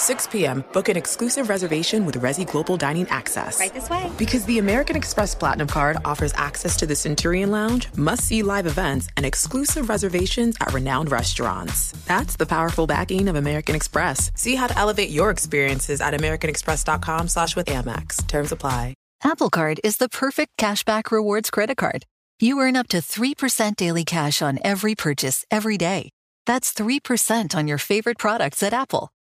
6 p.m., book an exclusive reservation with Resy Global Dining Access. Right this way. Because the American Express Platinum Card offers access to the Centurion Lounge, must see live events, and exclusive reservations at renowned restaurants. That's the powerful backing of American Express. See how to elevate your experiences at AmericanExpress.com slash with Amex. Terms apply. Apple Card is the perfect cashback rewards credit card. You earn up to 3% daily cash on every purchase every day. That's 3% on your favorite products at Apple,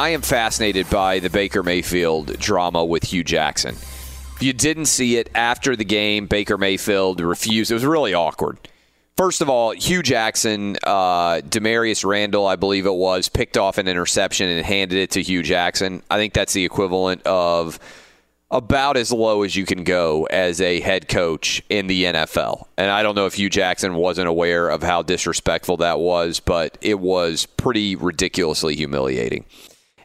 I am fascinated by the Baker Mayfield drama with Hue Jackson. If you didn't see it after the game, Baker Mayfield refused. It was really awkward. First of all, Hue Jackson, uh, Damarious Randall, I believe it was, picked off an interception and handed it to Hue Jackson. I think that's the equivalent of about as low as you can go as a head coach in the NFL. And I don't know if Hue Jackson wasn't aware of how disrespectful that was, but it was pretty ridiculously humiliating.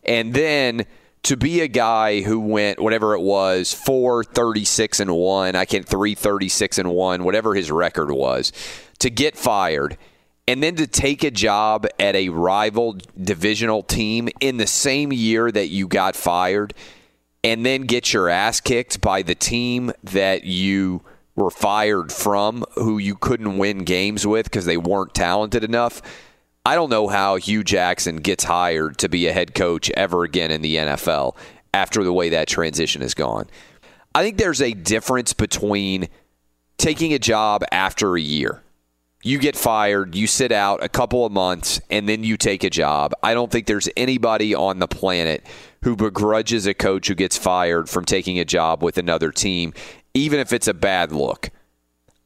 And then to be a guy who went whatever it was, 436 and 1, I can't 336 and 1, whatever his record was, to get fired and then to take a job at a rival divisional team in the same year that you got fired and then get your ass kicked by the team that you were fired from who you couldn't win games with because they weren't talented enough I don't know how Hue Jackson gets hired to be a head coach ever again in the NFL after the way that transition has gone. I think there's a difference between taking a job after a year. You get fired, you sit out a couple of months, and then you take a job. I don't think there's anybody on the planet who begrudges a coach who gets fired from taking a job with another team, even if it's a bad look.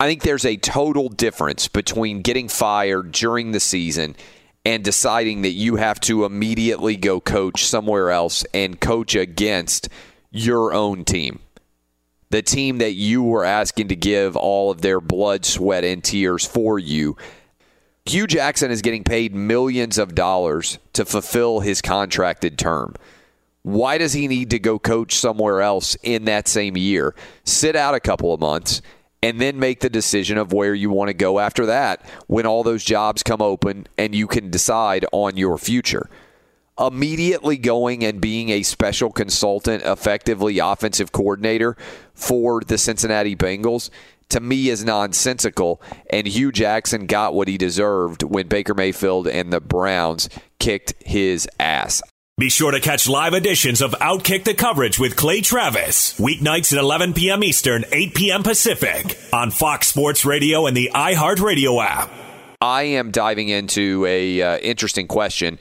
I think there's a total difference between getting fired during the season and deciding that you have to immediately go coach somewhere else and coach against your own team. The team that you were asking to give all of their blood, sweat, and tears for you. Hue Jackson is getting paid millions of dollars to fulfill his contracted term. Why does he need to go coach somewhere else in that same year? Sit out a couple of months and then make the decision of where you want to go after that when all those jobs come open and you can decide on your future. Immediately going and being a special consultant, effectively offensive coordinator for the Cincinnati Bengals, to me is nonsensical. And Hue Jackson got what he deserved when Baker Mayfield and the Browns kicked his ass. Be sure to catch live editions of Outkick the Coverage with Clay Travis. Weeknights at 11 p.m. Eastern, 8 p.m. Pacific on Fox Sports Radio and the iHeartRadio app. I am diving into a uh, interesting question.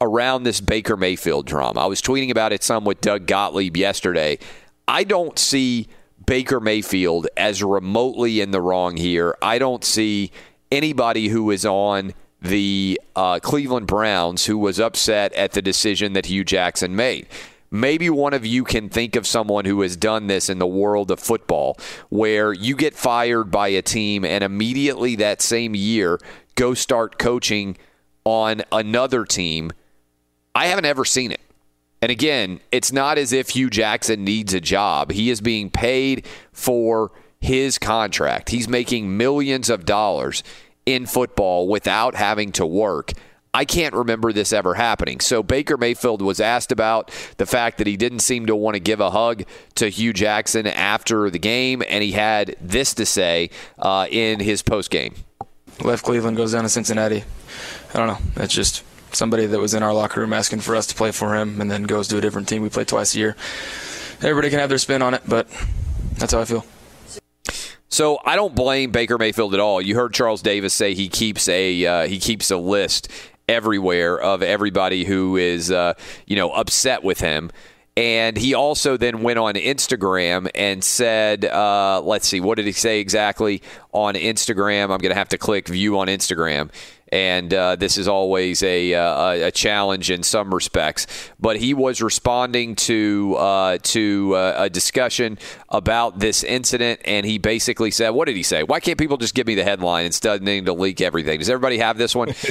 around this Baker Mayfield drama. I was tweeting about it some with Doug Gottlieb yesterday. I don't see Baker Mayfield as remotely in the wrong here. I don't see anybody who is on the uh, Cleveland Browns who was upset at the decision that Hue Jackson made. Maybe one of you can think of someone who has done this in the world of football where you get fired by a team and immediately that same year go start coaching on another team. I haven't ever seen it. And again, it's not as if Hue Jackson needs a job. He is being paid for his contract. He's making millions of dollars in football without having to work. I can't remember this ever happening. So Baker Mayfield was asked about the fact that he didn't seem to want to give a hug to Hue Jackson after the game, and he had this to say uh, in his post game. Left Cleveland, goes down to Cincinnati. I don't know. That's just somebody that was in our locker room asking for us to play for him, and then goes to a different team. We play twice a year. Everybody can have their spin on it, but that's how I feel. So I don't blame Baker Mayfield at all. You heard Charles Davis say he keeps a uh, he keeps a list everywhere of everybody who is uh, you know upset with him. And he also then went on Instagram and said, uh, let's see, what did he say exactly on Instagram? I'm going to have to click view on Instagram and uh, this is always a, uh, a challenge in some respects. But he was responding to uh, to uh, a discussion about this incident, and he basically said, "What did he say? Why can't people just give me the headline instead of needing to leak everything? Does everybody have this one?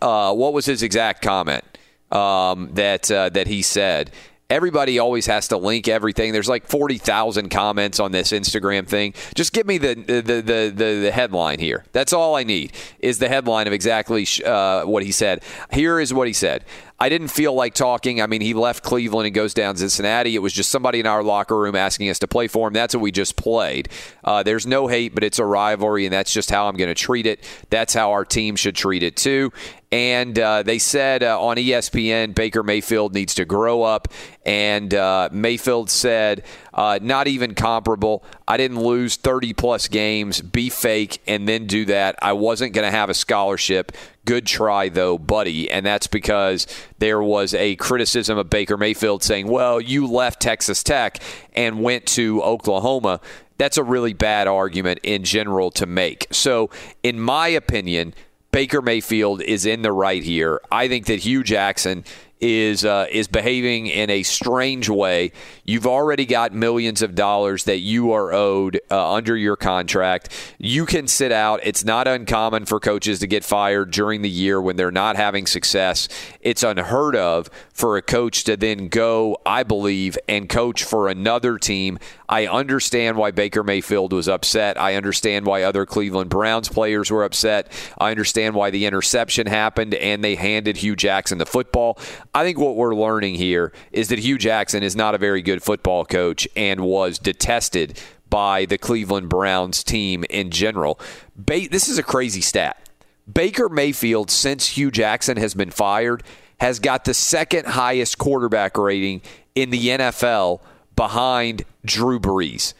Uh, what was his exact comment um, that uh, that he said?" Everybody always has to link everything. There's like 40,000 comments on this Instagram thing. Just give me the the, the, the, the headline here. That's all I need is the headline of exactly uh, what he said. Here is what he said. I didn't feel like talking. I mean, he left Cleveland and goes down Cincinnati. It was just somebody in our locker room asking us to play for him. That's what we just played. Uh, there's no hate, but it's a rivalry, and that's just how I'm going to treat it. That's how our team should treat it, too. And uh, they said uh, on ESPN, Baker Mayfield needs to grow up. And uh, Mayfield said, uh, not even comparable. I didn't lose 30 plus games, be fake, and then do that. I wasn't going to have a scholarship. Good try, though, buddy. And that's because there was a criticism of Baker Mayfield saying, well, you left Texas Tech and went to Oklahoma. That's a really bad argument in general to make. So, in my opinion, Baker Mayfield is in the right here. I think that Hue Jackson is uh, is behaving in a strange way. You've already got millions of dollars that you are owed uh, under your contract. You can sit out. It's not uncommon for coaches to get fired during the year when they're not having success. It's unheard of for a coach to then go, I believe, and coach for another team. I understand why Baker Mayfield was upset. I understand why other Cleveland Browns players were upset. I understand why the interception happened and they handed Hue Jackson the football. I think what we're learning here is that Hue Jackson is not a very good football coach and was detested by the Cleveland Browns team in general. Ba- this is a crazy stat. Baker Mayfield, since Hue Jackson has been fired, has got the second highest quarterback rating in the NFL behind Drew Brees.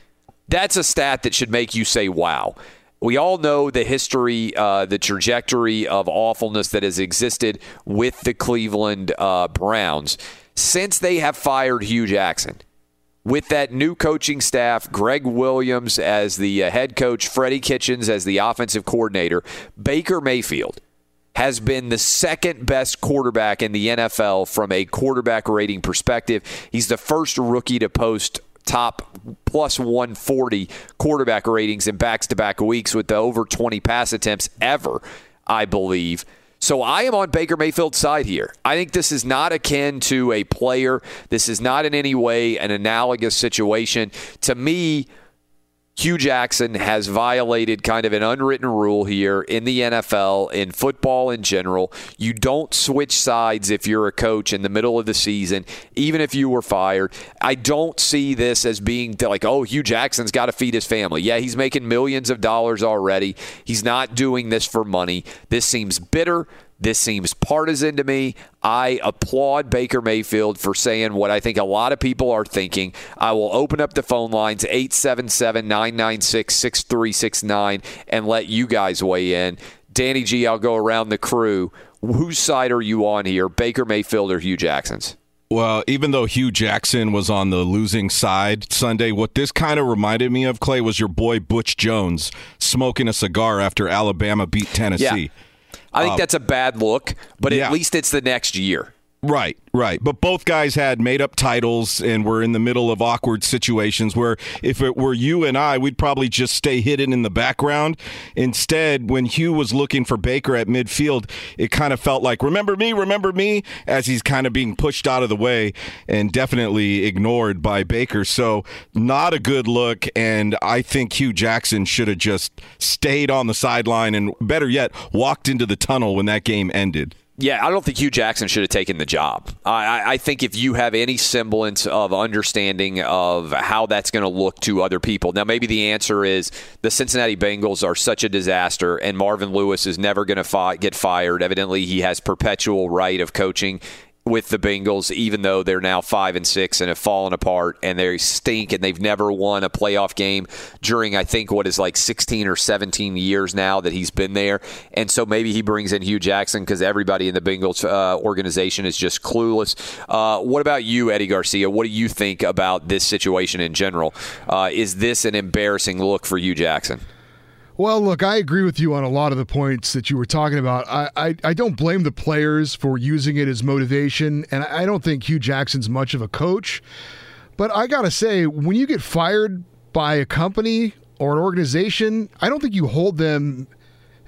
That's a stat that should make you say, wow we all know the history, uh, the trajectory of awfulness that has existed with the Cleveland uh, Browns since they have fired Hue Jackson. With that new coaching staff, Gregg Williams as the uh, head coach, Freddie Kitchens as the offensive coordinator, Baker Mayfield has been the second best quarterback in the NFL from a quarterback rating perspective. He's the first rookie to post top plus 140 quarterback ratings in back to back weeks with the over 20 pass attempts ever, I believe. So I am on Baker Mayfield's side here. I think this is not akin to a player. This is not in any way an analogous situation. To me, Hue Jackson has violated kind of an unwritten rule here in the NFL, in football in general. You don't switch sides if you're a coach in the middle of the season, even if you were fired. I don't see this as being like, oh, Hue Jackson's got to feed his family. Yeah, he's making millions of dollars already. He's not doing this for money. This seems bitter. This seems partisan to me. I applaud Baker Mayfield for saying what I think a lot of people are thinking. I will open up the phone lines 877 996 6369 and let you guys weigh in. Danny G, I'll go around the crew. Whose side are you on here, Baker Mayfield or Hue Jackson's? Well, even though Hue Jackson was on the losing side Sunday, what this kind of reminded me of, Clay, was your boy Butch Jones smoking a cigar after Alabama beat Tennessee. Yeah. I think uh, that's a bad look, but yeah. at least it's the next year. Right, right. But both guys had made up titles and were in the middle of awkward situations where if it were you and I, we'd probably just stay hidden in the background. Instead, when Hue was looking for Baker at midfield, it kind of felt like, remember me, remember me, as he's kind of being pushed out of the way and definitely ignored by Baker. So, not a good look. And I think Hue Jackson should have just stayed on the sideline and, better yet, walked into the tunnel when that game ended. Yeah, I don't think Hue Jackson should have taken the job. I, I think if you have any semblance of understanding of how that's going to look to other people, now maybe the answer is the Cincinnati Bengals are such a disaster, and Marvin Lewis is never going to fi- get fired. Evidently, he has perpetual right of coaching with the Bengals, even though they're now five and six and have fallen apart and they stink and they've never won a playoff game during I think what is like 16 or 17 years now that he's been there. And so maybe he brings in Hue Jackson because everybody in the Bengals uh, organization is just clueless. Uh, what about you, Eddie Garcia? What do you think about this situation in general? Uh, is this an embarrassing look for Hue Jackson? Well, look, I agree with you on a lot of the points that you were talking about. I, I, I, don't blame the players for using it as motivation, and I don't think Hue Jackson's much of a coach. But I got to say, when you get fired by a company or an organization, I don't think you hold them.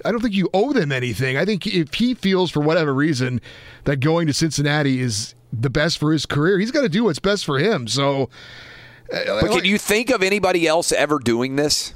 I don't think you owe them anything. I think if he feels for whatever reason that going to Cincinnati is the best for his career, he's got to do what's best for him. So, uh, but can you think of anybody else ever doing this?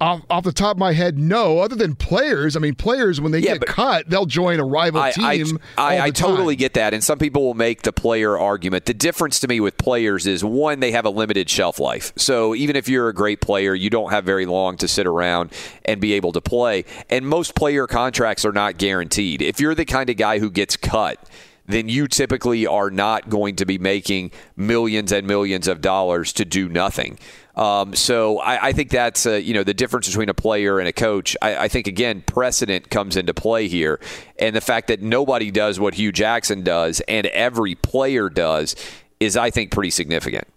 Off, off the top of my head, no. Other than players, I mean, players when they yeah, get cut, they'll join a rival I, team. I, I, I totally get that, and some people will make the player argument. The difference to me with players is one, they have a limited shelf life. So even if you're a great player, you don't have very long to sit around and be able to play. And most player contracts are not guaranteed. If you're the kind of guy who gets cut then you typically are not going to be making millions and millions of dollars to do nothing. Um, so I, I, think that's uh, you know the difference between a player and a coach. I, I, think again precedent comes into play here, and the fact that nobody does what Hue Jackson does and every player does is I think pretty significant.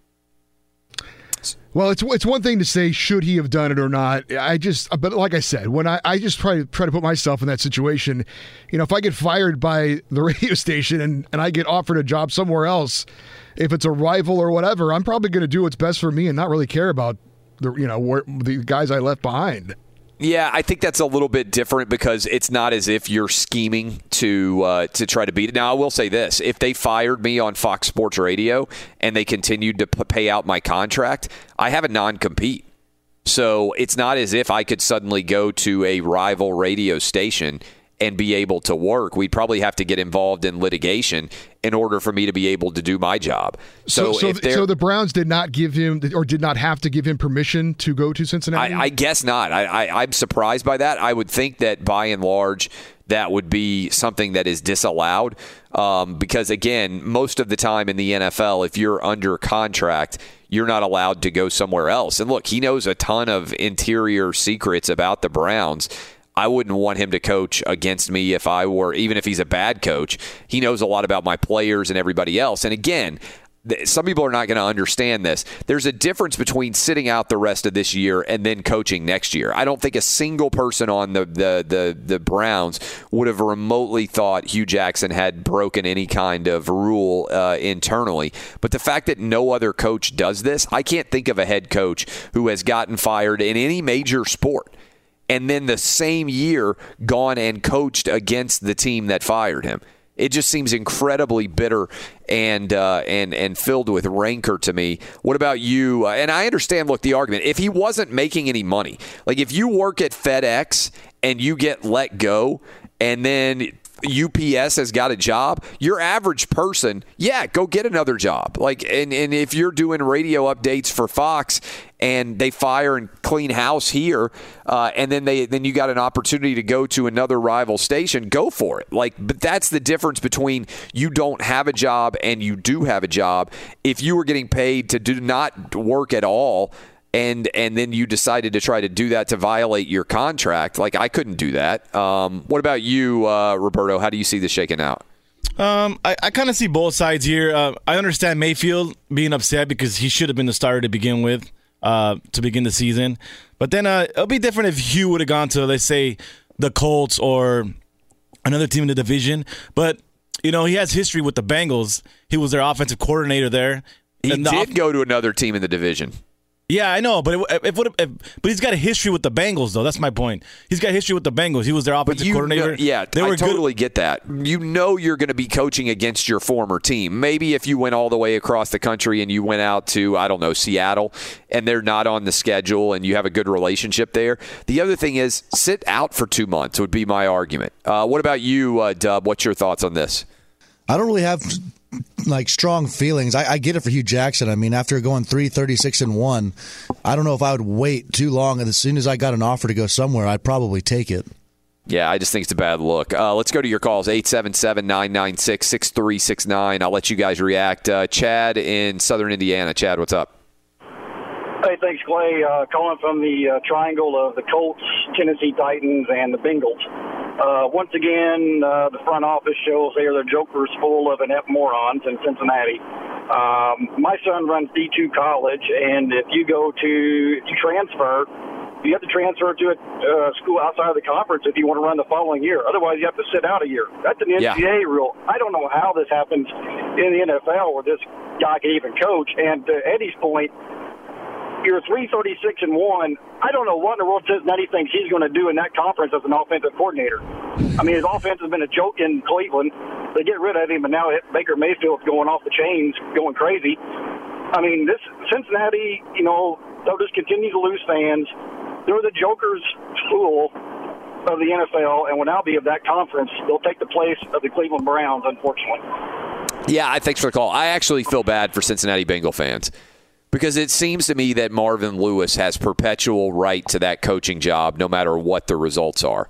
Well, it's it's one thing to say should he have done it or not. I just, but like I said, when I, I just try to try to put myself in that situation, you know, if I get fired by the radio station and, and I get offered a job somewhere else, if it's a rival or whatever, I'm probably going to do what's best for me and not really care about the you know where, the guys I left behind. Yeah, I think that's a little bit different because it's not as if you're scheming to uh, to try to beat it. Now, I will say this: if they fired me on Fox Sports Radio and they continued to pay out my contract, I have a non-compete. So it's not as if I could suddenly go to a rival radio station and be able to work. We'd probably have to get involved in litigation in order for me to be able to do my job. So, so, so, so the Browns did not give him or did not have to give him permission to go to Cincinnati. I, I guess not. I, I, I'm surprised by that. I would think that by and large that would be something that is disallowed. Um, because again, most of the time in the NFL, if you're under contract, you're not allowed to go somewhere else. And look, he knows a ton of interior secrets about the Browns. I wouldn't want him to coach against me if I were, even if he's a bad coach. He knows a lot about my players and everybody else. And again, some people are not going to understand this. There's a difference between sitting out the rest of this year and then coaching next year. I don't think a single person on the the the, the Browns would have remotely thought Hue Jackson had broken any kind of rule uh, internally. But the fact that no other coach does this, I can't think of a head coach who has gotten fired in any major sport and then the same year gone and coached against the team that fired him. It just seems incredibly bitter and uh, and and filled with rancor to me. What about you? And I understand. Look, the argument: if he wasn't making any money, like if you work at FedEx and you get let go, and then UPS has got a job, your average person, yeah, go get another job. Like, and, and if you're doing radio updates for Fox and they fire and clean house here, uh, and then they then you got an opportunity to go to another rival station, go for it. Like, but that's the difference between you don't have a job and you do have a job. If you were getting paid to do not work at all and and then you decided to try to do that to violate your contract. Like I couldn't do that. Um, what about you, uh, Roberto? How do you see this shaking out? Um, I, I kind of see both sides here. Uh, I understand Mayfield being upset because he should have been the starter to begin with, uh, to begin the season. But then uh, it'll be different if Hue would have gone to, let's say, the Colts or another team in the division. But you know, he has history with the Bengals. He was their offensive coordinator there. He the did off- go to another team in the division. Yeah, I know, but it, if, if, but he's got a history with the Bengals, though. That's my point. He's got history with the Bengals. He was their offensive You coordinator. know- yeah, they I were good. totally get that. You know you're going to be coaching against your former team. Maybe if you went all the way across the country and you went out to I don't know Seattle and they're not on the schedule and you have a good relationship there. The other thing is sit out for two months would be my argument. Uh, what about you, uh, Dub? What's your thoughts on this? I don't really have like strong feelings. I, I get it for Hue Jackson. I mean, after going three thirty six and one, I don't know if I would wait too long. And as soon as I got an offer to go somewhere, I'd probably take it. Yeah, I just think it's a bad look. Uh, let's go to your calls 877 996 6369. I'll let you guys react. Uh, Chad in southern Indiana. Chad, what's up? Hey, thanks, Clay. Uh, calling from the uh, triangle of the Colts, Tennessee Titans, and the Bengals. Uh, once again, uh, the front office shows they are the jokers full of inept morons in Cincinnati. Um, my son runs D2 college, and if you go to, you transfer, you have to transfer to a uh, school outside of the conference if you want to run the following year. Otherwise, you have to sit out a year. That's an Yeah. NCAA rule. I don't know how this happens in the NFL where this guy can even coach. And to Eddie's point, you're 336 and one. I don't know what in the world Cincinnati thinks he's going to do in that conference as an offensive coordinator. I mean, his offense has been a joke in Cleveland. They get rid of him, and now Baker Mayfield's going off the chains, going crazy. I mean, this Cincinnati, you know, they'll just continue to lose fans. They're the Joker's school of the NFL, and will now be of that conference. They'll take the place of the Cleveland Browns, unfortunately. Yeah, I- thanks for the call. I actually feel bad for Cincinnati Bengal fans because it seems to me that Marvin Lewis has perpetual right to that coaching job no matter what the results are.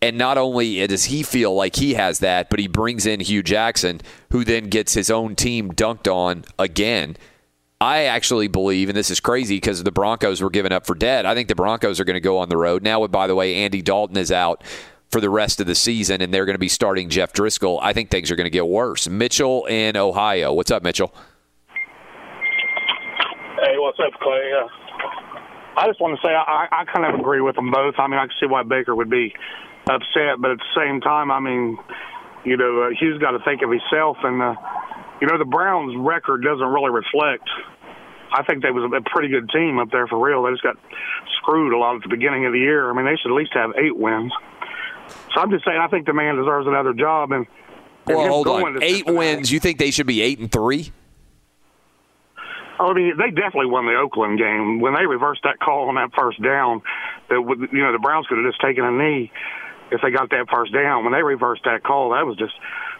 And not only does he feel like he has that, but he brings in Hue Jackson, who then gets his own team dunked on again. I actually believe, and this is crazy because the Broncos were given up for dead. I think the Broncos are going to go on the road. Now, by the way, Andy Dalton is out for the rest of the season, and they're going to be starting Jeff Driskel. I think things are going to get worse. Mitchell in Ohio. What's up, Mitchell? Hey, what's up, Clay? Uh, I just want to say I, I kind of agree with them both. I mean, I can see why Baker would be upset, but at the same time, I mean, you know, uh, Hue's got to think of himself, and uh, you know, the Browns' record doesn't really reflect. I think they was a pretty good team up there for real. They just got screwed a lot at the beginning of the year. I mean, they should at least have eight wins. So I'm just saying, I think the man deserves another job. And and Well, hold on. Eight wins. You think they should be eight and three? I mean, they definitely won the Oakland game when they reversed that call on that first down. That would, you know, the Browns could have just taken a knee if they got that first down. When they reversed that call, that was just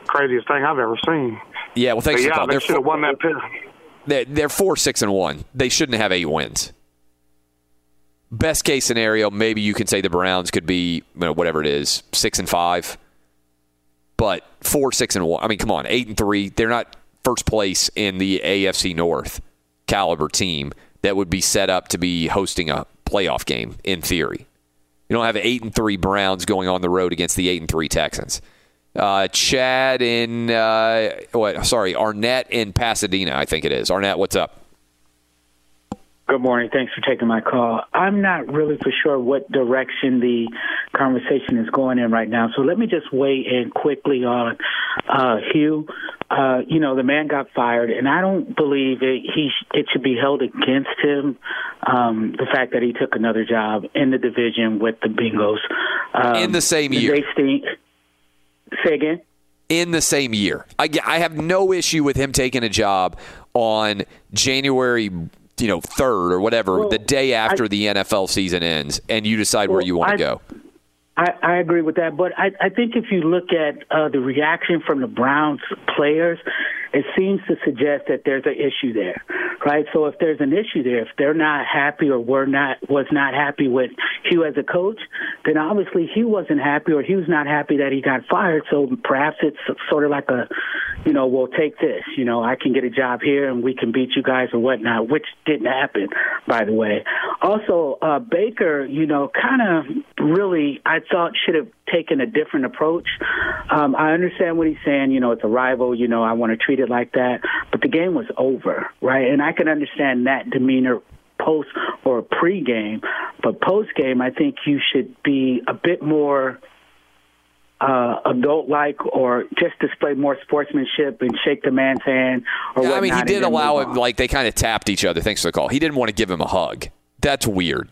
craziest thing I've ever seen. Yeah. Well, thanks But for the yeah, call. they should have won that pit. they're, they're four, six, and one. They shouldn't have eight wins. Best case scenario, maybe you can say the Browns could be you know, whatever it is, six and five. But four, six, and one. I mean, come on, eight and three. They're not first place in the AFC North caliber team that would be set up to be hosting a playoff game in theory. You don't have eight and three Browns going on the road against the eight and three Texans. Uh, Chad in uh, what? Sorry, Arnett in Pasadena. I think it is. Arnett, what's up? Good morning. Thanks for taking my call. I'm not really for sure what direction the conversation is going in right now. So let me just weigh in quickly on uh, Hue. Uh, you know, the man got fired, and I don't believe it, he sh- it should be held against him. Um, the fact that he took another job in the division with the Bengals um, In the same year. They stink. Say again. in the same year. I, I have no issue with him taking a job on January, you know, third or whatever, Well, the day after I- the NFL season ends, and you decide where you want to go. I, I agree with that, but I, I think if you look at uh, the reaction from the Browns players, it seems to suggest that there's an issue there, right? So if there's an issue there, if they're not happy or were not was not happy with Hue as a coach, then obviously he wasn't happy or he was not happy that he got fired. So perhaps it's sort of like a, you know, we'll take this. You know, I can get a job here and we can beat you guys and whatnot, which didn't happen, by the way. Also, uh, Baker, you know, kind of really, I thought should have taken a different approach. Um, I understand what he's saying. You know, it's a rival. You know, I want to treat it like that. But the game was over, right? And I can understand that demeanor post or pre-game, but post-game, I think you should be a bit more uh, adult-like, or just display more sportsmanship and shake the man's hand. Or Yeah, I mean, he did allow him, like, they kind of tapped each other. Thanks for the call. He didn't want to give him a hug. That's weird,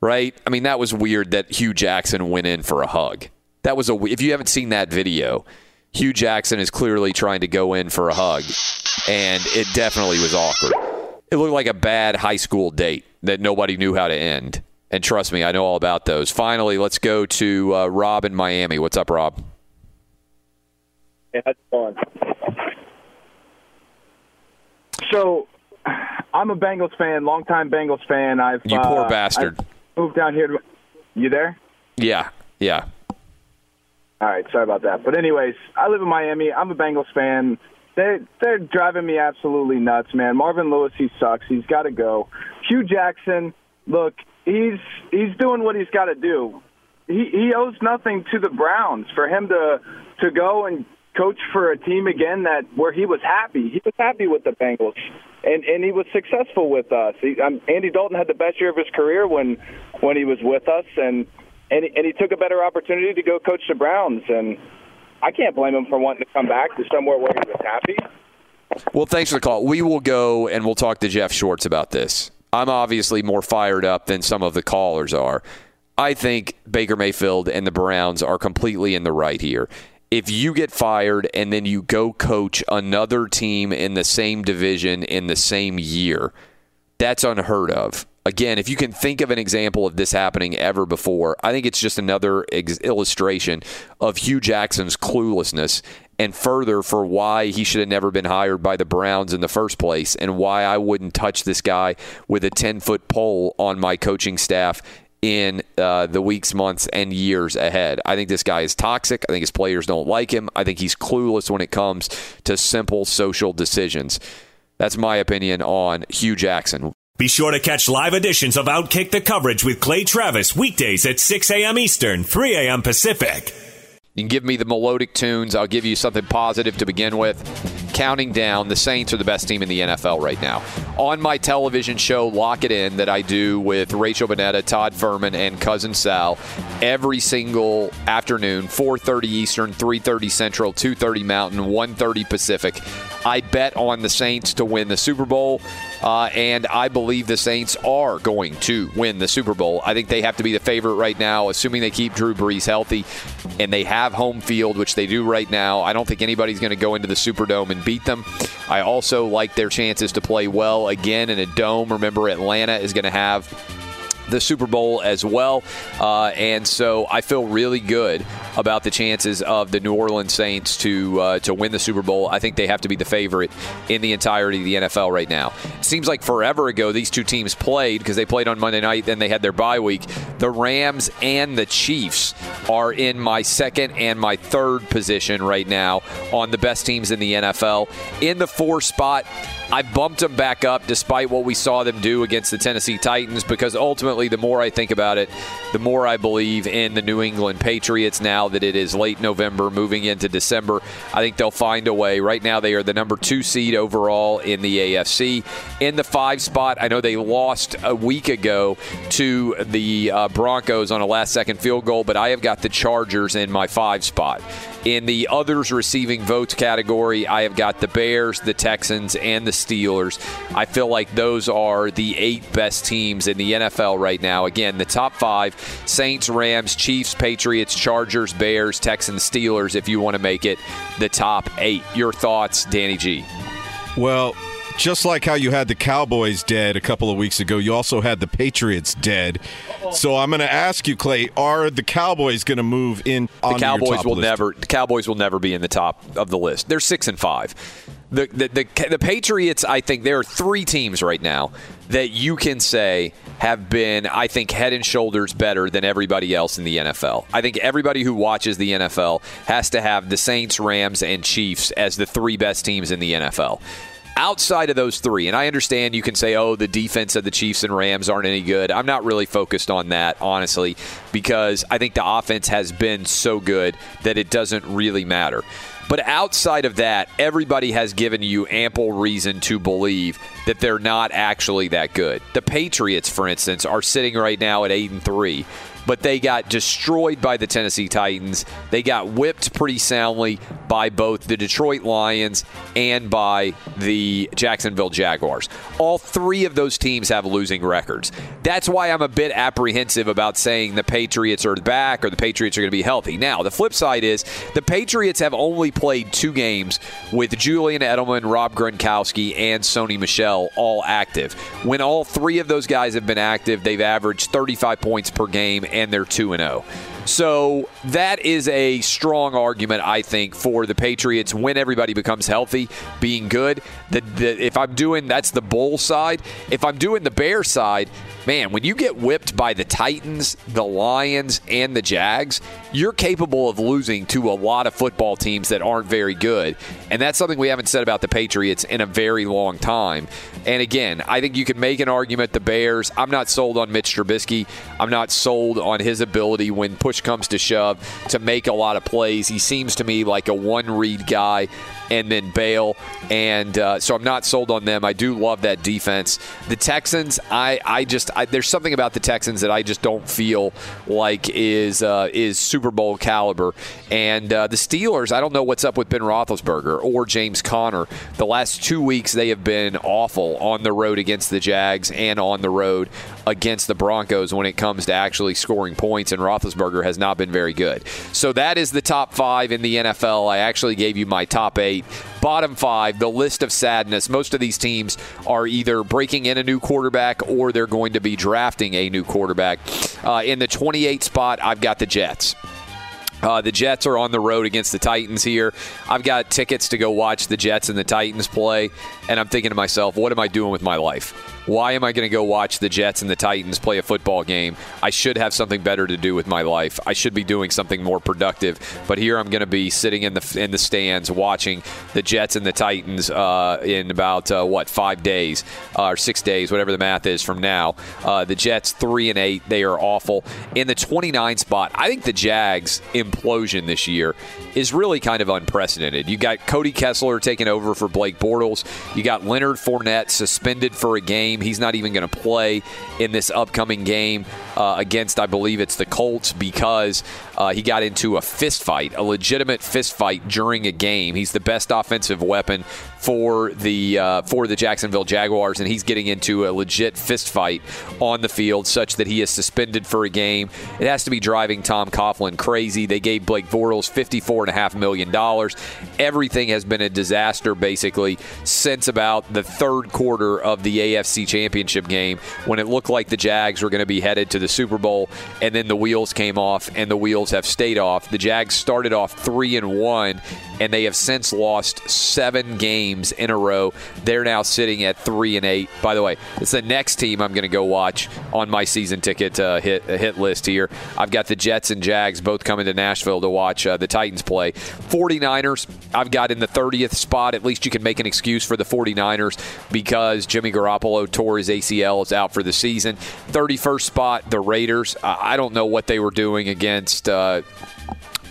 right? I mean, that was weird that Hue Jackson went in for a hug. That was a, if you haven't seen that video, Hue Jackson is clearly trying to go in for a hug, and it definitely was awkward. It looked like a bad high school date that nobody knew how to end. And trust me, I know all about those. Finally, let's go to uh, Rob in Miami. What's up, Rob? Yeah, that's fun. So, I'm a Bengals fan, longtime Bengals fan. I've You poor uh, bastard. I've moved down here. To, you there? Yeah, yeah. All right, sorry about that. But anyways, I live in Miami. I'm a Bengals fan. They they're driving me absolutely nuts, man. Marvin Lewis, he sucks. He's got to go. Hue Jackson, look, he's he's doing what he's got to do. He he owes nothing to the Browns for him to to go and coach for a team again that where he was happy. He was happy with the Bengals, and and he was successful with us. He, um, Andy Dalton had the best year of his career when when he was with us, and and and he took a better opportunity to go coach the Browns, and I can't blame him for wanting to come back to somewhere where he was happy. Well, thanks for the call. We will go and we'll talk to Jeff Schwartz about this. I'm obviously more fired up than some of the callers are. I think Baker Mayfield and the Browns are completely in the right here. If you get fired and then you go coach another team in the same division in the same year, that's unheard of. Again, if you can think of an example of this happening ever before, I think it's just another ex- illustration of Hue Jackson's cluelessness and further for why he should have never been hired by the Browns in the first place and why I wouldn't touch this guy with a 10 foot pole on my coaching staff in uh, the weeks, months, and years ahead. I think this guy is toxic. I think his players don't like him. I think he's clueless when it comes to simple social decisions. That's my opinion on Hue Jackson. Be sure to catch live editions of Outkick the coverage with Clay Travis weekdays at 6 a.m. Eastern, 3 a.m. Pacific. You can give me the melodic tunes. I'll give you something positive to begin with. Counting down, the Saints are the best team in the NFL right now. On my television show, Lock It In, that I do with Rachel Bonnetta, Todd Fuhrman, and Cousin Sal, every single afternoon, 4:30 Eastern, 3:30 Central, 2:30 Mountain, 1:30 Pacific. I bet on the Saints to win the Super Bowl, uh, and I believe the Saints are going to win the Super Bowl. I think they have to be the favorite right now, assuming they keep Drew Brees healthy, and they have home field, which they do right now. I don't think anybody's going to go into the Superdome and beat them. I also like their chances to play well again in a dome. Remember, Atlanta is going to have the Super Bowl as well. Uh, and so I feel really good about the chances of the New Orleans Saints to uh, to win the Super Bowl. I think they have to be the favorite in the entirety of the NFL right now. Seems like forever ago these two teams played because they played on Monday night, then they had their bye week. The Rams and the Chiefs are in my second and my third position right now on the best teams in the NFL. In the four spot, I bumped them back up despite what we saw them do against the Tennessee Titans because ultimately, the more I think about it, the more I believe in the New England Patriots now that it is late November, moving into December. I think they'll find a way. Right now, they are the number two seed overall in the AFC. In the five spot, I know they lost a week ago to the uh, Broncos on a last second field goal, but I have got the Chargers in my five spot. In the others receiving votes category, I have got the Bears, the Texans, and the Steelers. I feel like those are the eight best teams in the NFL right now. Again, the top five Saints, Rams, Chiefs, Patriots, Chargers, Bears, Texans, Steelers, if you want to make it the top eight. Your thoughts, Danny G? Well, just like how you had the Cowboys dead a couple of weeks ago, you also had the Patriots dead. So I'm going to ask you, Clay, are the Cowboys going to move in? The Cowboys will list? never. The Cowboys will never be in the top of the list. They're six and five. The, the, the, the Patriots, I think there are three teams right now that you can say have been, I think, head and shoulders better than everybody else in the NFL. I think everybody who watches the NFL has to have the Saints, Rams, and Chiefs as the three best teams in the NFL outside of those three, and I understand you can say, oh, the defense of the Chiefs and Rams aren't any good. I'm not really focused on that, honestly, because I think the offense has been so good that it doesn't really matter. But outside of that, everybody has given you ample reason to believe that they're not actually that good. The Patriots, for instance, are sitting right now at 8 and 3 but they got destroyed by the Tennessee Titans. They got whipped pretty soundly by both the Detroit Lions and by the Jacksonville Jaguars. All three of those teams have losing records. That's why I'm a bit apprehensive about saying the Patriots are back or the Patriots are going to be healthy. Now, the flip side is the Patriots have only played two games with Julian Edelman, Rob Gronkowski, and Sony Michel all active. When all three of those guys have been active, they've averaged 35 points per game and they're 2 and 0. So that is a strong argument, I think, for the Patriots when everybody becomes healthy, being good. The, the, if I'm doing that's the bull side. If I'm doing the bear side, man, when you get whipped by the Titans, the Lions, and the Jags, you're capable of losing to a lot of football teams that aren't very good. And that's something we haven't said about the Patriots in a very long time. And again, I think you could make an argument the Bears. I'm not sold on Mitch Trubisky. I'm not sold on his ability when push comes to shove to make a lot of plays. He seems to me like a one read guy and then bail. And uh, so I'm not sold on them. I do love that defense. The Texans, I, I just I, there's something about the Texans that I just don't feel like is uh, is Super Bowl caliber. And uh, the Steelers, I don't know what's up with Ben Roethlisberger or James Conner. The last two weeks they have been awful on the road against the Jags and on the road against the Broncos when it comes to actually scoring points. And Roethlisberger has not been very good. So that is the top five in the NFL. I actually gave you my top eight. Bottom five, the list of sadness. Most of these teams are either breaking in a new quarterback or they're going to be drafting a new quarterback. Uh, in the 28 spot, I've got the Jets. Uh, the Jets are on the road against the Titans here. I've got tickets to go watch the Jets and the Titans play, and I'm thinking to myself, what am I doing with my life? Why am I going to go watch the Jets and the Titans play a football game? I should have something better to do with my life. I should be doing something more productive. But here I'm going to be sitting in the in the stands watching the Jets and the Titans uh, in about uh, what five days uh, or six days, whatever the math is from now. Uh, the Jets three and eight, they are awful. In the 29 spot, I think the Jags implosion this year is really kind of unprecedented. You got Cody Kessler taking over for Blake Bortles. You got Leonard Fournette suspended for a game. He's not even going to play in this upcoming game uh, against, I believe it's the Colts, because uh, he got into a fist fight, a legitimate fist fight during a game. He's the best offensive weapon for the uh, for the Jacksonville Jaguars, and he's getting into a legit fist fight on the field, such that he is suspended for a game. It has to be driving Tom Coughlin crazy. They gave Blake Bortles fifty-four and a half million dollars. Everything has been a disaster basically since about the third quarter of the AFC Championship game when it looked like the Jags were going to be headed to the Super Bowl, and then the wheels came off, and the wheels have stayed off. The Jags started off three and one, and they have since lost seven games in a row. They're now sitting at three and eight. By the way, it's the next team I'm going to go watch on my season ticket uh, hit hit list here. I've got the Jets and Jags both coming to Nashville to watch uh, the Titans play. 49ers, I've got in the 30th spot. At least you can make an excuse for the 49ers because Jimmy Garoppolo tore his ACL, is out for the season. 31st spot, the Raiders. I don't know what they were doing against. Uh,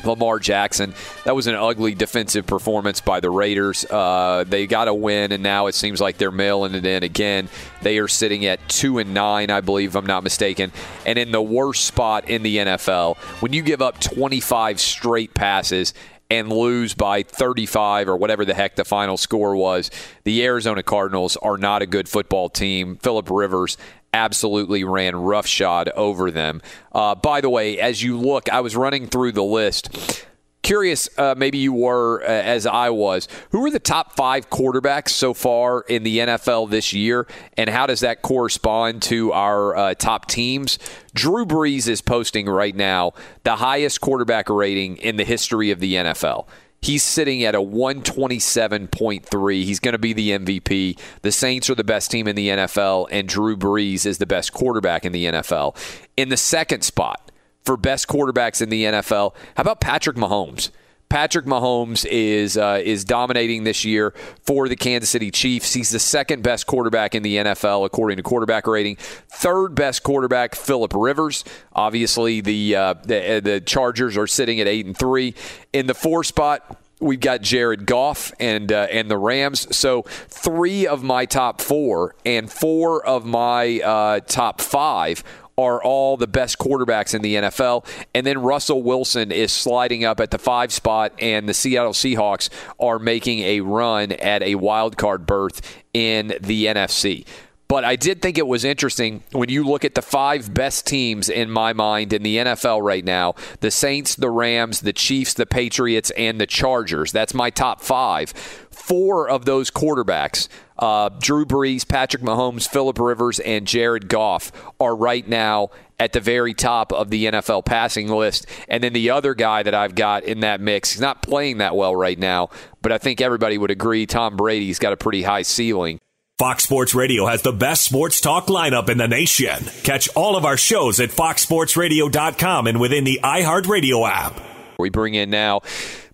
Lamar Jackson. That was an ugly defensive performance by the Raiders. Uh, they got a win, and now it seems like they're mailing it in again. They are sitting at two and nine, I believe, if I'm not mistaken, and in the worst spot in the NFL. When you give up 25 straight passes and lose by 35 or whatever the heck the final score was. The Arizona Cardinals are not a good football team. Philip Rivers absolutely ran roughshod over them. Uh, by the way, as you look, I was running through the list. Curious, uh, maybe you were uh, as I was. Who are the top five quarterbacks so far in the NFL this year, and how does that correspond to our uh, top teams? Drew Brees is posting right now the highest quarterback rating in the history of the NFL. He's sitting at a 127.3. He's going to be the MVP. The Saints are the best team in the NFL, and Drew Brees is the best quarterback in the NFL. In the second spot for best quarterbacks in the NFL, how about Patrick Mahomes? Patrick Mahomes is uh, is dominating this year for the Kansas City Chiefs. He's the second best quarterback in the NFL according to quarterback rating. Third best quarterback Philip Rivers. Obviously, the uh, the, the Chargers are sitting at eight and three. In the four spot, we've got Jared Goff and uh, and the Rams. So three of my top four and four of my uh, top five are all the best quarterbacks in the NFL. And then Russell Wilson is sliding up at the five spot, and the Seattle Seahawks are making a run at a wild card berth in the NFC. But I did think it was interesting when you look at the five best teams in my mind in the NFL right now the Saints, the Rams, the Chiefs, the Patriots, and the Chargers. That's my top five. Four of those quarterbacks uh, Drew Brees, Patrick Mahomes, Philip Rivers, and Jared Goff are right now at the very top of the NFL passing list. And then the other guy that I've got in that mix, he's not playing that well right now, but I think everybody would agree Tom Brady's got a pretty high ceiling. Fox Sports Radio has the best sports talk lineup in the nation. Catch all of our shows at foxsportsradio.com and within the iHeartRadio app. We bring in now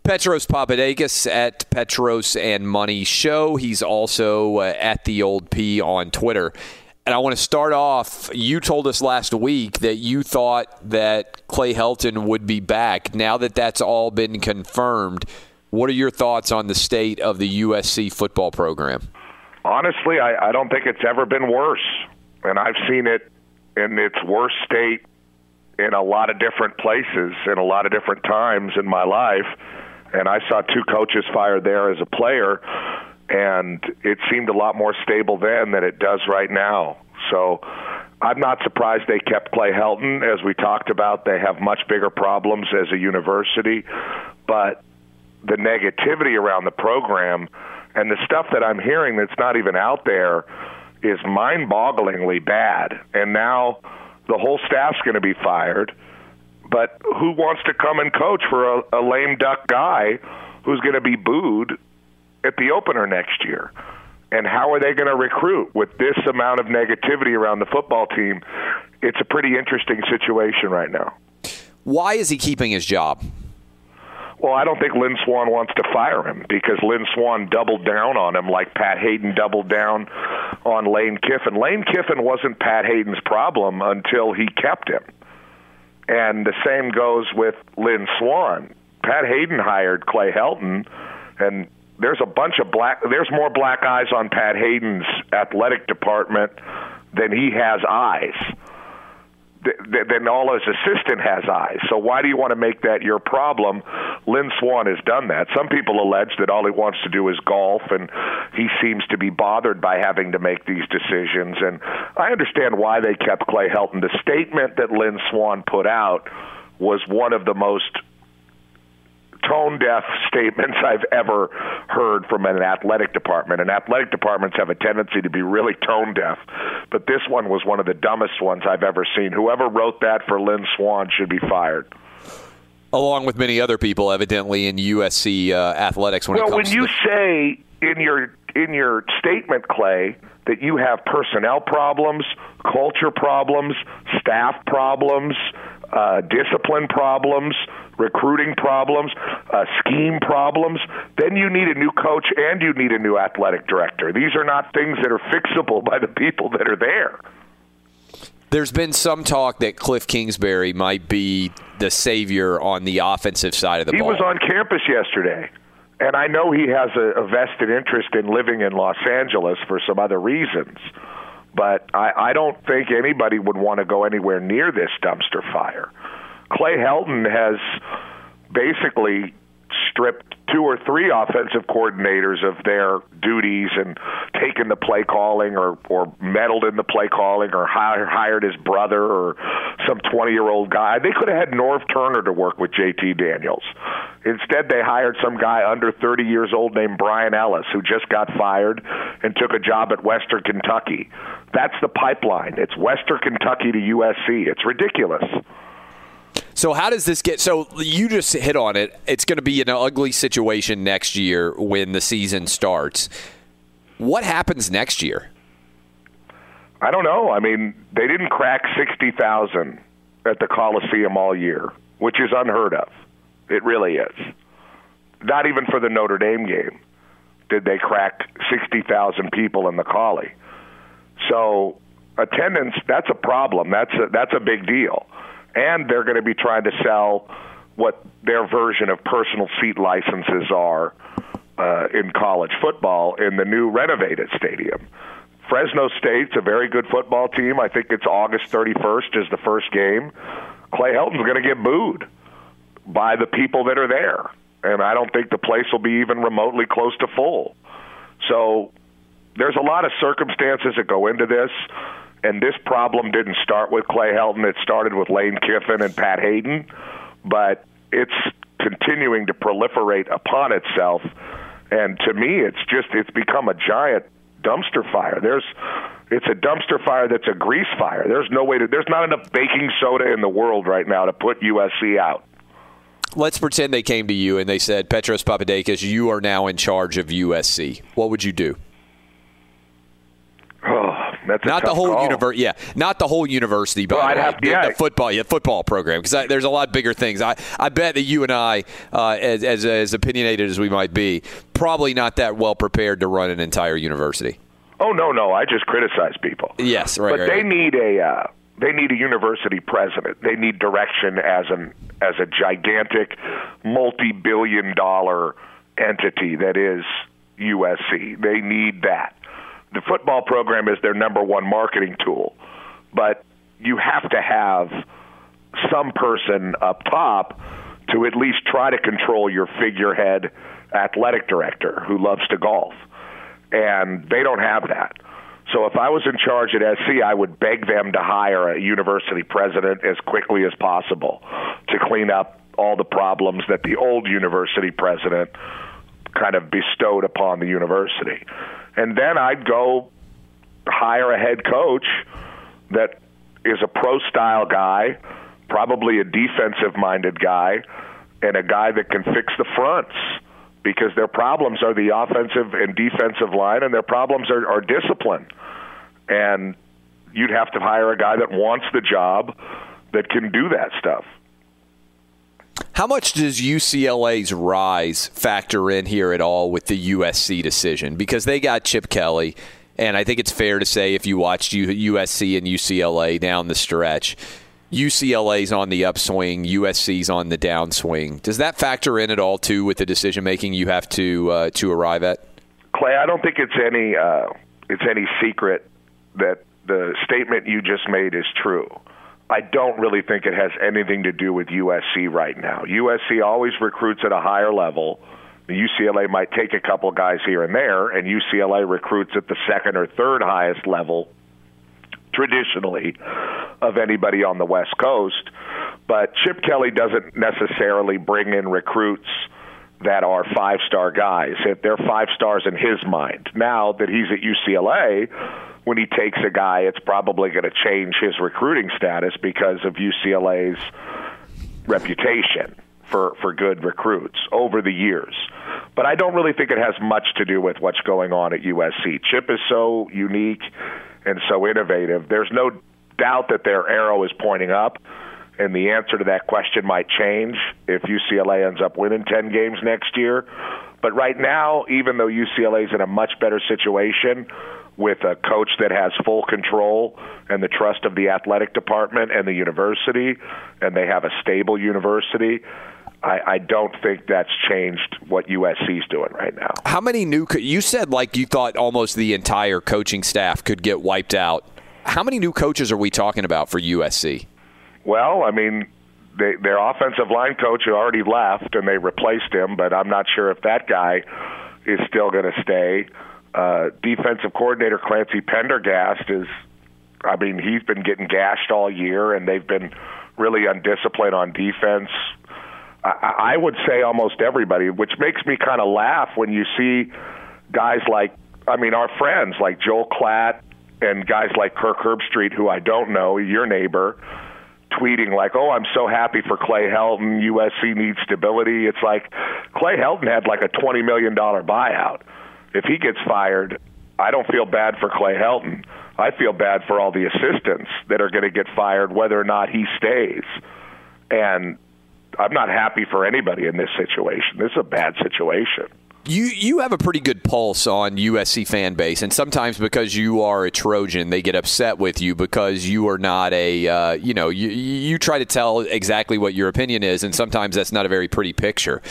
Petros Papadakis at Petros and Money Show. He's also uh, at the Old P on Twitter. And I want to start off. You told us last week that you thought that Clay Helton would be back. Now that that's all been confirmed, what are your thoughts on the state of the USC football program? Honestly, I, I don't think it's ever been worse. And I've seen it in its worst state in a lot of different places in a lot of different times in my life and I saw two coaches fired there as a player, and it seemed a lot more stable then than it does right now. So I'm not surprised they kept Clay Helton. As we talked about, they have much bigger problems as a university, but the negativity around the program and the stuff that I'm hearing that's not even out there is mind-bogglingly bad. And now the whole staff's going to be fired but who wants to come and coach for a, a lame duck guy who's going to be booed at the opener next year? And how are they going to recruit with this amount of negativity around the football team? It's a pretty interesting situation right now. Why is he keeping his job? Well, I don't think Lynn Swann wants to fire him because Lynn Swann doubled down on him like Pat Haden doubled down on Lane Kiffin. Lane Kiffin wasn't Pat Haden's problem until he kept him. And the same goes with Lynn Swann. Pat Haden hired Clay Helton, and there's a bunch of black. There's more black eyes on Pat Haden's athletic department than he has eyes then all his assistant has eyes. So why do you want to make that your problem? Lynn Swann has done that. Some people allege that all he wants to do is golf, and he seems to be bothered by having to make these decisions. And I understand why they kept Clay Helton. The statement that Lynn Swann put out was one of the most tone deaf statements I've ever heard from an athletic department. And athletic departments have a tendency to be really tone deaf, but this one was one of the dumbest ones I've ever seen. Whoever wrote that for Lynn Swann should be fired. Along with many other people, evidently in USC uh, athletics. When well, when you to- say in your in your statement, Clay, that you have personnel problems, culture problems, staff problems, uh, discipline problems, recruiting problems, uh, scheme problems, then you need a new coach and you need a new athletic director. These are not things that are fixable by the people that are there. There's been some talk that Cliff Kingsbury might be the savior on the offensive side of the he ball. He was on campus yesterday. And I know he has a, a vested interest in living in Los Angeles for some other reasons. But I, I don't think anybody would want to go anywhere near this dumpster fire. Clay Helton has basically stripped two or three offensive coordinators of their duties and taken the play calling or or meddled in the play calling or hired his brother or some 20 year old guy. They could have had Norv Turner to work with JT Daniels. Instead, they hired some guy under 30 years old named Bryan Ellis who just got fired and took a job at Western Kentucky. That's the pipeline. It's Western Kentucky to USC. It's ridiculous. So how does this get? So you just hit on it. It's going to be an ugly situation next year when the season starts. What happens next year? I don't know. I mean, they didn't crack 60,000 at the Coliseum all year, which is unheard of. It really is. Not even for the Notre Dame game did they crack 60,000 people in the Collie. So attendance, that's a problem. That's a, that's a big deal. And they're going to be trying to sell what their version of personal seat licenses are uh, in college football in the new renovated stadium. Fresno State's a very good football team. I think it's August 31st is the first game. Clay Helton's going to get booed by the people that are there. And I don't think the place will be even remotely close to full. So there's a lot of circumstances that go into this. And this problem didn't start with Clay Helton. It started with Lane Kiffin and Pat Haden. But it's continuing to proliferate upon itself. And to me, it's just, it's become a giant dumpster fire. There's it's a dumpster fire that's a grease fire. There's no way to there's not enough baking soda in the world right now to put USC out. Let's pretend they came to you and they said, Petros Papadakis, you are now in charge of USC. What would you do? Oh, that's not the whole university. Yeah, not the whole university, but Well, the, yeah. the football, yeah, football program. Because there's a lot bigger things. I, I bet that you and I, uh, as, as as opinionated as we might be, probably not that well prepared to run an entire university. Oh no, no, I just criticize people. Yes, right. but right, they right. need a uh, they need a university president. They need direction as an as a gigantic, multi-billion dollar entity that is USC. They need that. The football program is their number one marketing tool, but you have to have some person up top to at least try to control your figurehead athletic director who loves to golf. And they don't have that. So if I was in charge at SC, I would beg them to hire a university president as quickly as possible to clean up all the problems that the old university president kind of bestowed upon the university. And then I'd go hire a head coach that is a pro style guy, probably a defensive minded guy, and a guy that can fix the fronts because their problems are the offensive and defensive line, and their problems are, are discipline. And you'd have to hire a guy that wants the job that can do that stuff. How much does UCLA's rise factor in here at all with the USC decision? Because they got Chip Kelly, and I think it's fair to say if you watched USC and UCLA down the stretch, UCLA's on the upswing, USC's on the downswing. Does that factor in at all too with the decision making you have to uh, to arrive at? Clay, I don't think it's any uh, it's any secret that the statement you just made is true. I don't really think it has anything to do with USC right now. USC always recruits at a higher level. UCLA might take a couple guys here and there, and UCLA recruits at the second or third highest level traditionally of anybody on the West Coast. But Chip Kelly doesn't necessarily bring in recruits that are five star guys. If they're five stars in his mind. Now that he's at UCLA, when he takes a guy, it's probably going to change his recruiting status because of UCLA's reputation for, for good recruits over the years. But I don't really think it has much to do with what's going on at USC. Chip is so unique and so innovative. There's no doubt that their arrow is pointing up, and the answer to that question might change if UCLA ends up winning 10 games next year. But right now, even though UCLA is in a much better situation with a coach that has full control and the trust of the athletic department and the university, and they have a stable university, I, I don't think that's changed what USC's doing right now. How many new? Co- you said like you thought almost the entire coaching staff could get wiped out. How many new coaches are we talking about for USC? Well, I mean, they, their offensive line coach who already left and they replaced him, but I'm not sure if that guy is still going to stay. Uh, defensive coordinator Clancy Pendergast is, I mean, he's been getting gashed all year, and they've been really undisciplined on defense. I, I would say almost everybody, which makes me kind of laugh when you see guys like, I mean, our friends like Joel Klatt and guys like Kirk Herbstreit, who I don't know, your neighbor, tweeting like, "Oh, I'm so happy for Clay Helton. USC needs stability." It's like Clay Helton had like a 20 million dollar buyout. If he gets fired, I don't feel bad for Clay Helton. I feel bad for all the assistants that are going to get fired, whether or not he stays. And I'm not happy for anybody in this situation. This is a bad situation. You you have a pretty good pulse on USC fan base, and sometimes because you are a Trojan, they get upset with you because you are not a uh, you know you you try to tell exactly what your opinion is, and sometimes that's not a very pretty picture.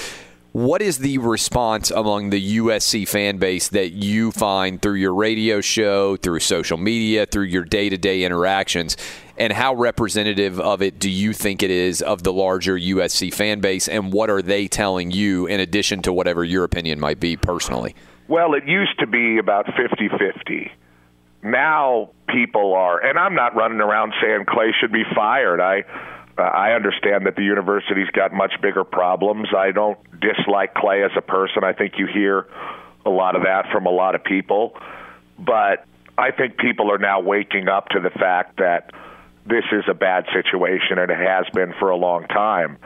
What is the response among the USC fan base that you find through your radio show, through social media, through your day to day interactions? And how representative of it do you think it is of the larger USC fan base? And what are they telling you in addition to whatever your opinion might be personally? Well, it used to be about 50 50. Now people are, and I'm not running around saying Clay should be fired. I. I understand that the university's got much bigger problems. I don't dislike Clay as a person. I think you hear a lot of that from a lot of people. But I think people are now waking up to the fact that this is a bad situation and it has been for a long time.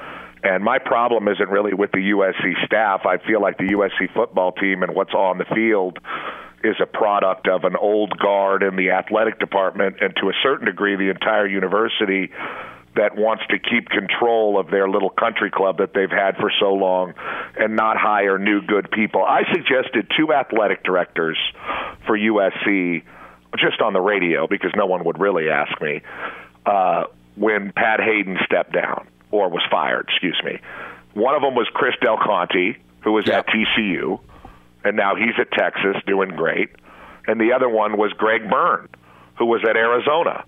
And my problem isn't really with the USC staff. I feel like the USC football team and what's on the field is a product of an old guard in the athletic department and to a certain degree the entire university that wants to keep control of their little country club that they've had for so long and not hire new good people. I suggested two athletic directors for USC just on the radio because no one would really ask me uh, when Pat Haden stepped down or was fired, excuse me. One of them was Chris Del Conte, who was at TCU, and now he's at Texas doing great. And the other one was Greg Byrne, who was at Arizona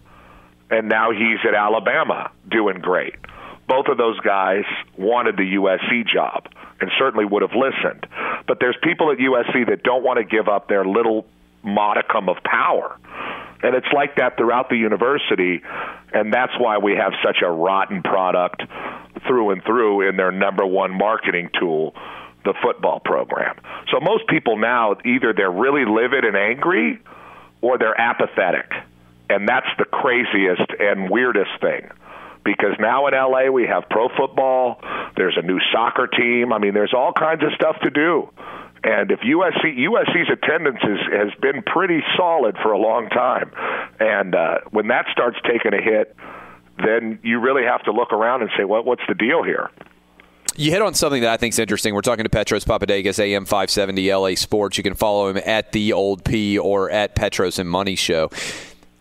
and now he's at Alabama doing great. Both of those guys wanted the USC job and certainly would have listened. But there's people at USC that don't want to give up their little modicum of power. And it's like that throughout the university, and that's why we have such a rotten product through and through in their number one marketing tool, the football program. So most people now either they're really livid and angry or they're apathetic. And that's the craziest and weirdest thing. Because now in LA we have pro football, there's a new soccer team. I mean, there's all kinds of stuff to do. And if USC USC's attendance is, has been pretty solid for a long time, and uh, when that starts taking a hit, then you really have to look around and say, what what's the deal here? You hit on something that I think is interesting. We're talking to Petros Papadakis, AM 570 LA Sports. You can follow him at the Old P or at Petros and Money Show.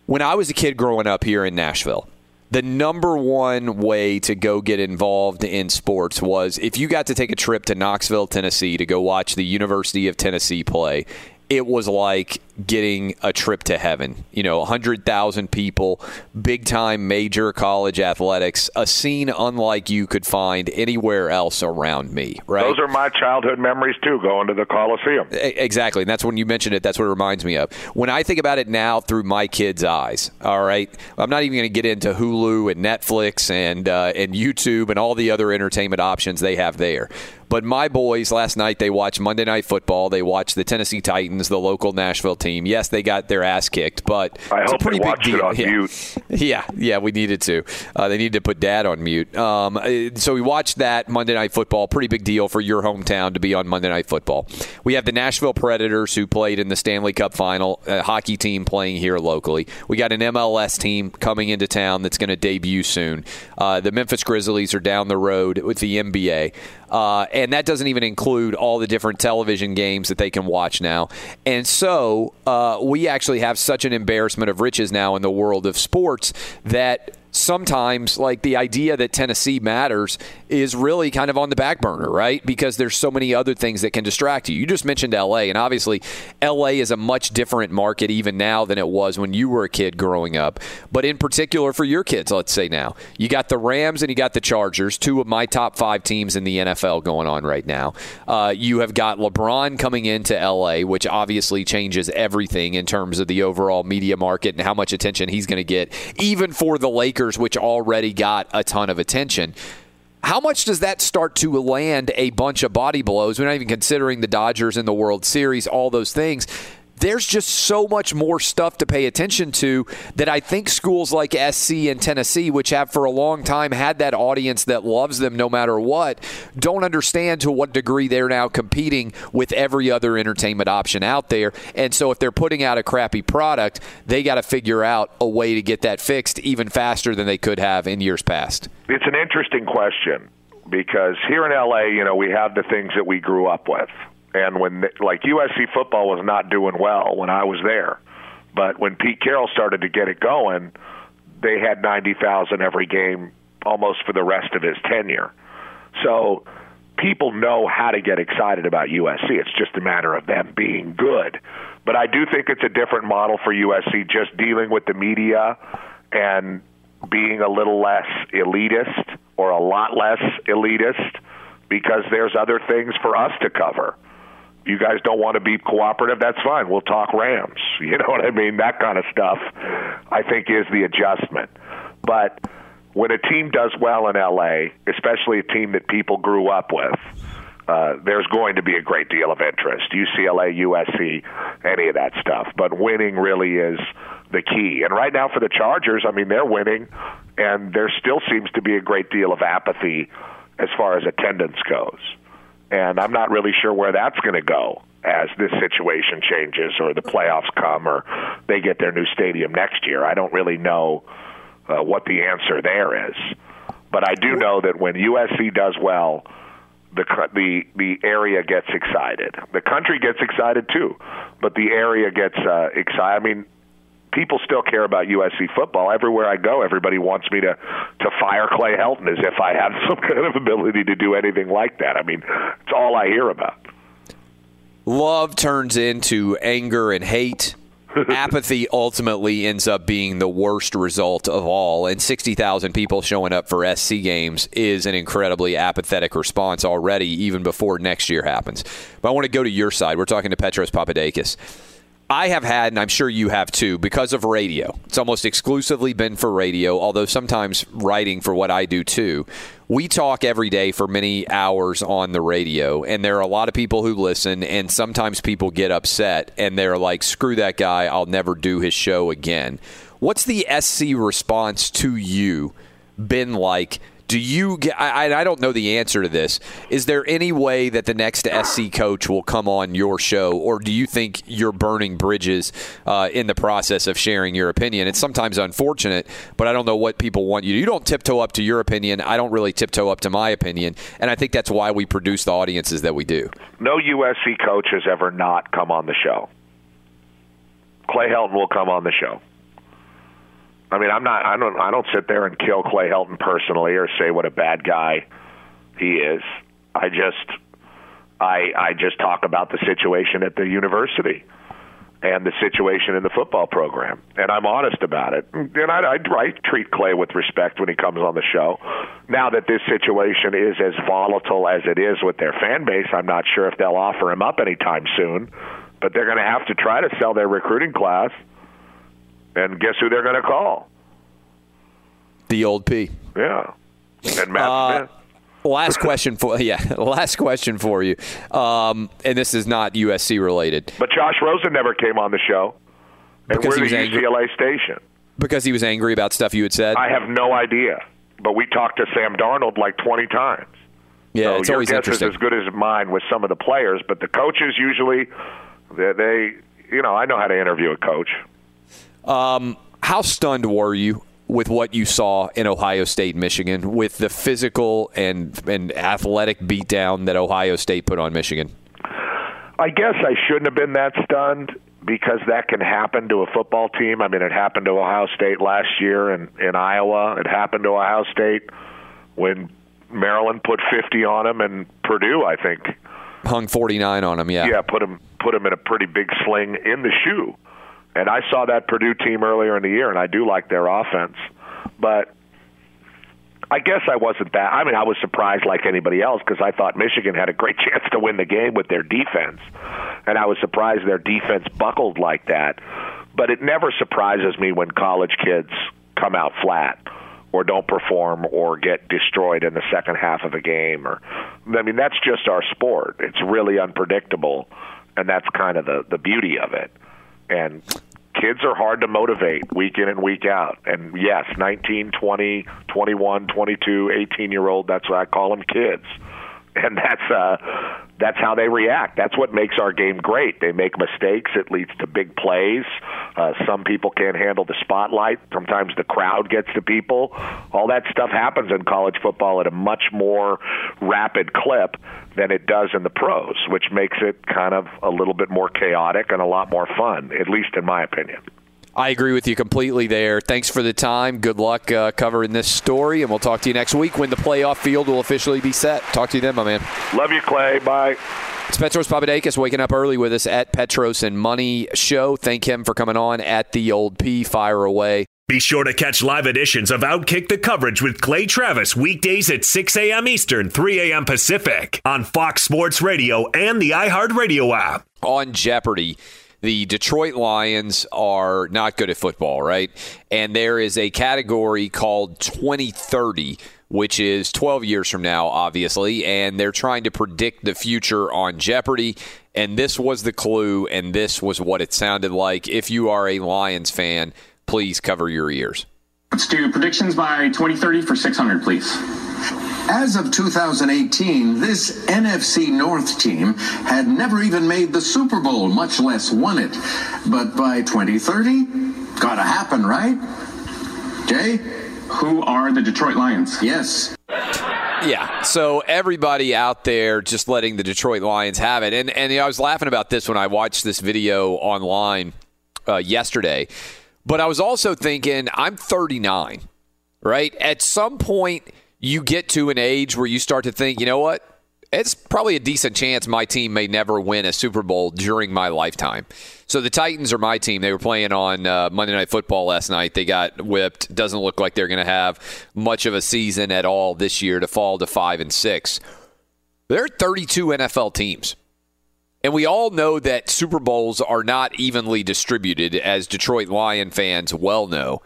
When I was a kid growing up here in Nashville, the number one way to go get involved in sports was if you got to take a trip to Knoxville, Tennessee to go watch the University of Tennessee play. It was like getting a trip to heaven. You know, 100,000 people, big time major college athletics, a scene unlike you could find anywhere else around me, right? Those are my childhood memories too, going to the Coliseum. Exactly. And that's when you mentioned it, that's what it reminds me of. When I think about it now through my kids' eyes, all right, I'm not even going to get into Hulu and Netflix and, uh, and YouTube and all the other entertainment options they have there. But my boys last night they watched Monday Night Football. They watched the Tennessee Titans, the local Nashville team. Yes, they got their ass kicked, but I it's a pretty big deal. yeah. mute. Yeah, yeah, we needed to. Uh, they needed to put Dad on mute. Um, uh, so we watched that Monday Night Football. Pretty big deal for your hometown to be on Monday Night Football. We have the Nashville Predators who played in the Stanley Cup Final, a hockey team playing here locally. We got an MLS team coming into town that's going to debut soon. Uh, the Memphis Grizzlies are down the road with the NBA. Uh, and that doesn't even include all the different television games that they can watch now. And so uh, we actually have such an embarrassment of riches now in the world of sports that sometimes like the idea that Tennessee matters is really kind of on the back burner, right? Because there's so many other things that can distract you. You just mentioned LA, and obviously LA is a much different market even now than it was when you were a kid growing up. But in particular for your kids, let's say now, you got the Rams and you got the Chargers, two of my top five teams in the NFL going on right now. Uh, you have got LeBron coming into LA, which obviously changes everything in terms of the overall media market and how much attention he's going to get, even for the Lakers, which already got a ton of attention. How much does that start to land a bunch of body blows? We're not even considering the Dodgers in the World Series, all those things. There's just so much more stuff to pay attention to that I think schools like SC and Tennessee, which have for a long time had that audience that loves them no matter what, don't understand to what degree they're now competing with every other entertainment option out there. And so if they're putting out a crappy product, they got to figure out a way to get that fixed even faster than they could have in years past. It's an interesting question because here in LA, you know, we have the things that we grew up with. And when like USC football was not doing well when I was there, but when Pete Carroll started to get it going, they had 90,000 every game almost for the rest of his tenure. So people know how to get excited about USC. It's just a matter of them being good. But I do think it's a different model for USC just dealing with the media and being a little less elitist or a lot less elitist because there's other things for us to cover you guys don't want to be cooperative, that's fine. We'll talk Rams. You know what I mean? That kind of stuff, I think, is the adjustment. But when a team does well in LA, especially a team that people grew up with, uh, there's going to be a great deal of interest. UCLA, USC, any of that stuff. But winning really is the key. And right now for the Chargers, I mean, they're winning, and there still seems to be a great deal of apathy as far as attendance goes and I'm not really sure where that's going to go as this situation changes or the playoffs come or they get their new stadium next year. I don't really know uh, what the answer there is, but I do know that when USC does well, the the the area gets excited. The country gets excited too, but the area gets uh, excited. I mean, people still care about USC football. Everywhere I go, everybody wants me to to fire Clay Helton as if I have some kind of ability to do anything like that. I mean, it's all I hear about. Love turns into anger and hate. Apathy ultimately ends up being the worst result of all, and 60,000 people showing up for SC games is an incredibly apathetic response already, even before next year happens. But I want to go to your side. We're talking to Petros Papadakis. I have had, and I'm sure you have too, because of radio. It's almost exclusively been for radio, although sometimes writing for what I do too. We talk every day for many hours on the radio, and there are a lot of people who listen, and sometimes people get upset and they're like, screw that guy, I'll never do his show again. What's the SC response to you been like? Do you get, I, I don't know the answer to this. Is there any way that the next SC coach will come on your show, or do you think you're burning bridges uh, in the process of sharing your opinion? It's sometimes unfortunate, but I don't know what people want you to. You don't tiptoe up to your opinion. I don't really tiptoe up to my opinion, and I think that's why we produce the audiences that we do. No USC coach has ever not come on the show. Clay Helton will come on the show. I mean, I'm not. I don't. I don't sit there and kill Clay Helton personally or say what a bad guy he is. I just, I, I just talk about the situation at the university and the situation in the football program, and I'm honest about it. And I, I, I treat Clay with respect when he comes on the show. Now that this situation is as volatile as it is with their fan base, I'm not sure if they'll offer him up anytime soon. But they're going to have to try to sell their recruiting class and guess who they're going to call? The old P. Yeah. And Matt uh. Last question for yeah. Last question for you, um, and this is not USC related. But Josh Rosen never came on the show, and because we're the angry, UCLA station. Because he was angry about stuff you had said. I have no idea, but we talked to Sam Darnold like twenty times. Yeah, so it's your always guess interesting. is as good as mine with some of the players, but the coaches usually they, they you know I know how to interview a coach. Um, how stunned were you with what you saw in Ohio State, Michigan, with the physical and and athletic beatdown that Ohio State put on Michigan? I guess I shouldn't have been that stunned because that can happen to a football team. I mean, it happened to Ohio State last year in, in Iowa. It happened to Ohio State when Maryland put 50 on them, and Purdue, I think, hung 49 on them. Yeah, yeah, put them put them in a pretty big sling in the shoe. And I saw that Purdue team earlier in the year, and I do like their offense. But I guess I wasn't that. I mean, I was surprised like anybody else because I thought Michigan had a great chance to win the game with their defense, and I was surprised their defense buckled like that. But it never surprises me when college kids come out flat or don't perform or get destroyed in the second half of a game. Or I mean, that's just our sport. It's really unpredictable, and that's kind of the the beauty of it. And kids are hard to motivate week in and week out. And yes, 19, 20, 21, 22, 18 year old, that's what I call them kids. And that's uh that's how they react. That's what makes our game great. They make mistakes. It leads to big plays. Uh, some people can't handle the spotlight. Sometimes the crowd gets to people. All that stuff happens in college football at a much more rapid clip than it does in the pros, which makes it kind of a little bit more chaotic and a lot more fun, at least in my opinion. I agree with you completely there. Thanks for the time. Good luck uh, covering this story, and we'll talk to you next week when the playoff field will officially be set. Talk to you then, my man. Love you, Clay. Bye. It's Petros Papadakis waking up early with us at Petros and Money Show. Thank him for coming on at the old P. Fire away. Be sure to catch live editions of Outkick the Coverage with Clay Travis weekdays at 6 a.m. Eastern, 3 a.m. Pacific on Fox Sports Radio and the iHeartRadio app. On Jeopardy! The Detroit Lions are not good at football, right? And there is a category called 2030, which is 12 years from now, obviously, and they're trying to predict the future on Jeopardy. And this was the clue, and this was what it sounded like. If you are a Lions fan, please cover your ears. Let's do predictions by 2030 for 600, please. As of 2018, this NFC North team had never even made the Super Bowl, much less won it. But by 2030, gotta happen, right? Jay? Who are the Detroit Lions? Yes. Yeah, so everybody out there just letting the Detroit Lions have it, and and you know, I was laughing about this when I watched this video online uh, yesterday, but I was also thinking I'm 39, right? At some point, you get to an age where you start to think, you know what? It's probably a decent chance my team may never win a Super Bowl during my lifetime. So the Titans are my team. They were playing on uh, Monday Night Football last night. They got whipped. Doesn't look like they're going to have much of a season at all this year to fall to five and six. There are 32 NFL teams. And we all know that Super Bowls are not evenly distributed, as Detroit Lion fans well know.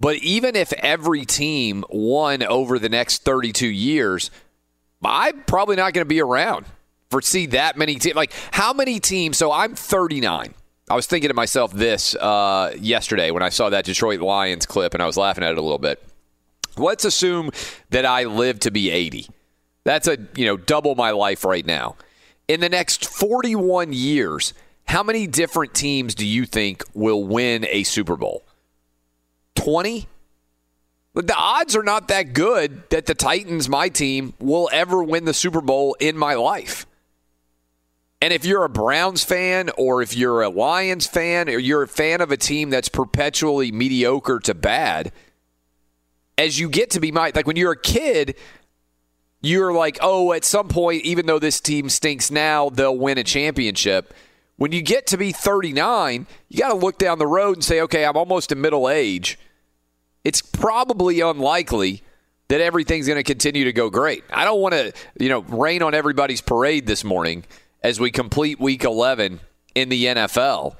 But even if every team won over the next 32 years, I'm probably not going to be around for see that many teams. Like how many teams? So I'm 39. I was thinking to myself this uh, yesterday when I saw that Detroit Lions clip, and I was laughing at it a little bit. Let's assume that I live to be 80. That's a you know double my life right now. In the next 41 years, how many different teams do you think will win a Super Bowl? 20? The odds are not that good that the Titans, my team, will ever win the Super Bowl in my life. And if you're a Browns fan or if you're a Lions fan or you're a fan of a team that's perpetually mediocre to bad, as you get to be my like when you're a kid, you're like, "Oh, at some point even though this team stinks now, they'll win a championship." When you get to be 39, you got to look down the road and say, "Okay, I'm almost in middle age." It's probably unlikely that everything's going to continue to go great. I don't want to, you know, rain on everybody's parade this morning as we complete week 11 in the NFL.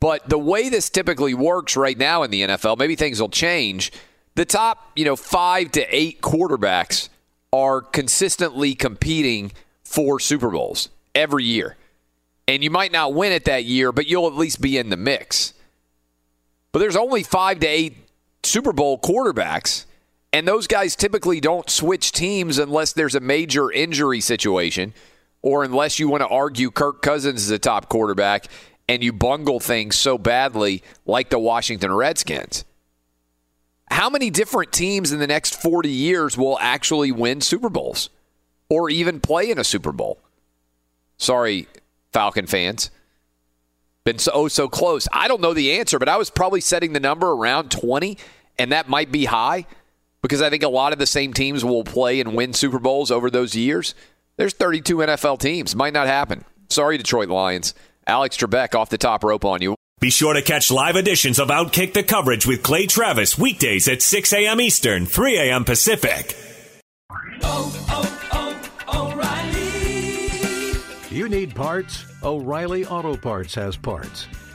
But the way this typically works right now in the NFL, maybe things will change. The top, you know, 5 to 8 quarterbacks are consistently competing for Super Bowls every year. And you might not win it that year, but you'll at least be in the mix. But there's only 5 to 8 Super Bowl quarterbacks. And those guys typically don't switch teams unless there's a major injury situation or unless you want to argue Kirk Cousins is a top quarterback and you bungle things so badly like the Washington Redskins. How many different teams in the next 40 years will actually win Super Bowls or even play in a Super Bowl? Sorry, Falcon fans. Been so, oh, so close. I don't know the answer, but I was probably setting the number around 20 and that might be high because I think a lot of the same teams will play and win Super Bowls over those years. There's 32 NFL teams. Might not happen. Sorry, Detroit Lions. Alex Trebek off the top rope on you. Be sure to catch live editions of Outkick the Coverage with Clay Travis weekdays at 6 a.m. Eastern, 3 a.m. Pacific. Oh, oh, oh, O'Reilly. You need parts? O'Reilly Auto Parts has parts.